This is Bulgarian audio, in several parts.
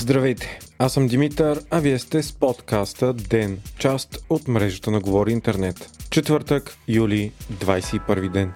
Здравейте, аз съм Димитър, а вие сте с подкаста ДЕН, част от мрежата на Говори Интернет. Четвъртък, юли, 21 ден.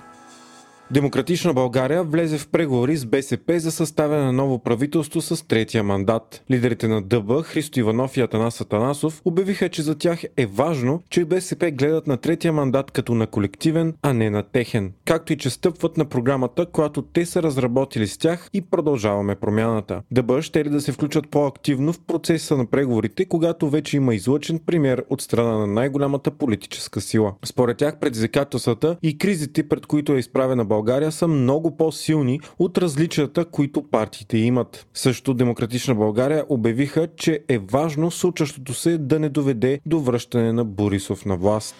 Демократична България влезе в преговори с БСП за съставяне на ново правителство с третия мандат. Лидерите на ДБ, Христо Иванов и Атанас Атанасов, обявиха, че за тях е важно, че БСП гледат на третия мандат като на колективен, а не на техен. Както и че стъпват на програмата, която те са разработили с тях и продължаваме промяната. ДБ ще ли да се включат по-активно в процеса на преговорите, когато вече има излъчен пример от страна на най-голямата политическа сила. Според тях предизвикателствата и кризите, пред които е изправена България са много по-силни от различията, които партиите имат. Също Демократична България обявиха, че е важно случващото се да не доведе до връщане на Борисов на власт.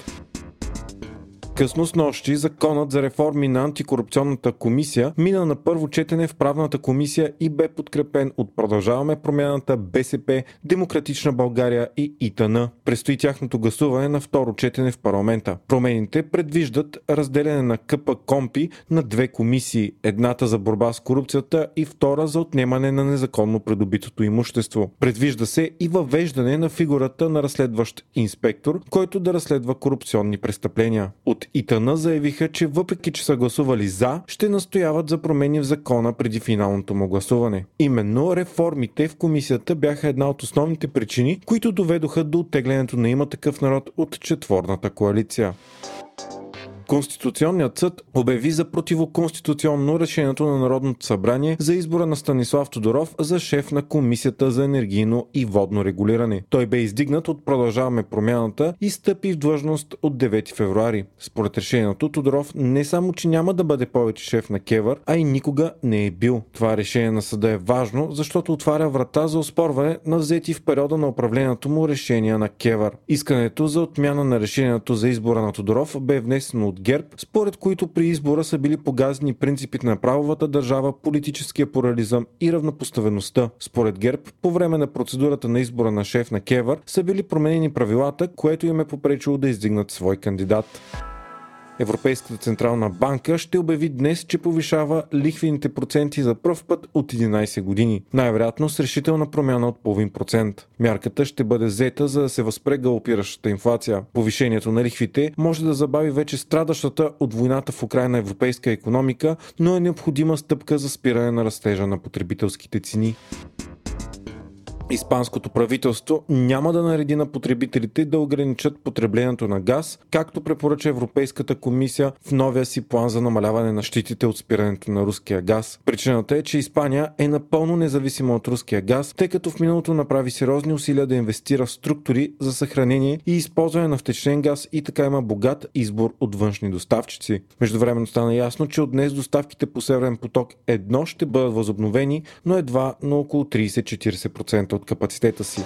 Късно с нощи законът за реформи на антикорупционната комисия мина на първо четене в правната комисия и бе подкрепен от Продължаваме промяната БСП, Демократична България и ИТН. Престои тяхното гласуване на второ четене в парламента. Промените предвиждат разделяне на КП Компи на две комисии. Едната за борба с корупцията и втора за отнемане на незаконно придобитото имущество. Предвижда се и въвеждане на фигурата на разследващ инспектор, който да разследва корупционни престъпления. От ИТАНА заявиха, че въпреки, че са гласували за, ще настояват за промени в закона преди финалното му гласуване. Именно реформите в комисията бяха една от основните причини, които доведоха до оттеглянето на има такъв народ от четворната коалиция. Конституционният съд обяви за противоконституционно решението на Народното събрание за избора на Станислав Тодоров за шеф на Комисията за енергийно и водно регулиране. Той бе издигнат от Продължаваме промяната и стъпи в длъжност от 9 февруари. Според решението Тодоров не само, че няма да бъде повече шеф на Кевър, а и никога не е бил. Това решение на съда е важно, защото отваря врата за оспорване на взети в периода на управлението му решения на Кевър. Искането за отмяна на решението за избора на Тодоров бе внесено от ГЕРБ, според които при избора са били погазни принципите на правовата държава, политическия плурализъм и равнопоставеността. Според ГЕРБ, по време на процедурата на избора на шеф на Кевър са били променени правилата, което им е попречило да издигнат свой кандидат. Европейската централна банка ще обяви днес, че повишава лихвените проценти за пръв път от 11 години. Най-вероятно с решителна промяна от половин процент. Мярката ще бъде взета, за да се възпре галопиращата инфлация. Повишението на лихвите може да забави вече страдащата от войната в Украина европейска економика, но е необходима стъпка за спиране на растежа на потребителските цени. Испанското правителство няма да нареди на потребителите да ограничат потреблението на газ, както препоръча Европейската комисия в новия си план за намаляване на щитите от спирането на руския газ. Причината е, че Испания е напълно независима от руския газ, тъй като в миналото направи сериозни усилия да инвестира в структури за съхранение и използване на втечнен газ и така има богат избор от външни доставчици. Междувременно стана ясно, че от днес доставките по Северен поток едно ще бъдат възобновени, но едва на около 30-40% от капацитета си.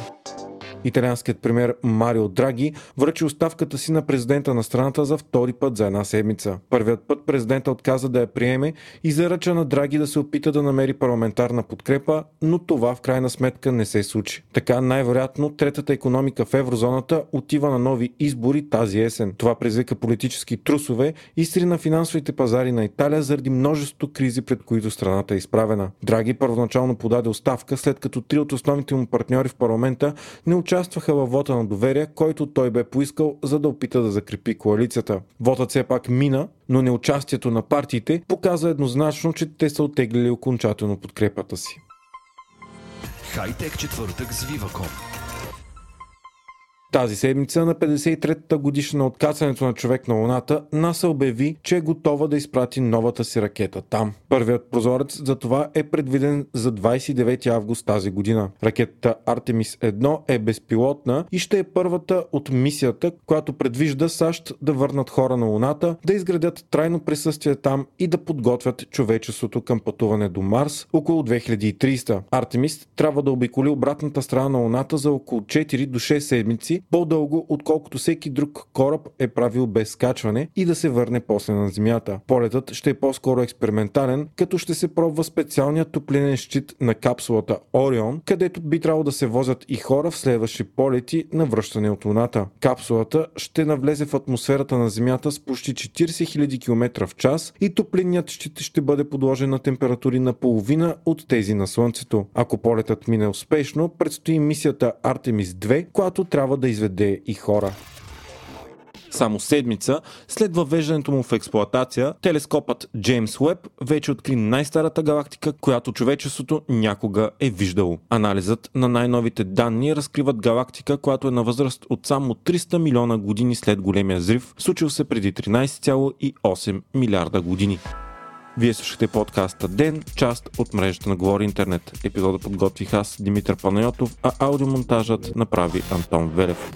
Италианският премьер Марио Драги връчи оставката си на президента на страната за втори път за една седмица. Първият път президента отказа да я приеме и заръча на Драги да се опита да намери парламентарна подкрепа, но това в крайна сметка не се случи. Така най-вероятно третата економика в еврозоната отива на нови избори тази есен. Това предизвика политически трусове и сри на финансовите пазари на Италия заради множеството кризи, пред които страната е изправена. Драги първоначално подаде оставка, след като три от основните му партньори в парламента не участваха във вота на доверие, който той бе поискал, за да опита да закрепи коалицията. Вотът все пак мина, но неучастието на партиите показа еднозначно, че те са оттеглили окончателно подкрепата си. Хайтек четвъртък с Viva.com тази седмица на 53-та годишна от кацането на човек на Луната, НАСА обяви, че е готова да изпрати новата си ракета там. Първият прозорец за това е предвиден за 29 август тази година. Ракетата Artemis 1 е безпилотна и ще е първата от мисията, която предвижда САЩ да върнат хора на Луната, да изградят трайно присъствие там и да подготвят човечеството към пътуване до Марс около 2300. Артемис трябва да обиколи обратната страна на Луната за около 4 до 6 седмици по-дълго, отколкото всеки друг кораб е правил без скачване и да се върне после на Земята. Полетът ще е по-скоро експериментален, като ще се пробва специалният топлинен щит на капсулата Орион, където би трябвало да се возят и хора в следващи полети на връщане от Луната. Капсулата ще навлезе в атмосферата на Земята с почти 40 000 км в час и топлинният щит ще бъде подложен на температури на половина от тези на Слънцето. Ако полетът мине успешно, предстои мисията Artemis 2, която трябва да изведе и хора. Само седмица след въвеждането му в експлоатация, телескопът Джеймс Уеб вече откри най-старата галактика, която човечеството някога е виждало. Анализът на най-новите данни разкриват галактика, която е на възраст от само 300 милиона години след големия взрив, случил се преди 13,8 милиарда години. Вие слушате подкаста Ден, част от мрежата на Говори Интернет. Епизода подготвих аз, Димитър Панайотов, а аудиомонтажът направи Антон Велев.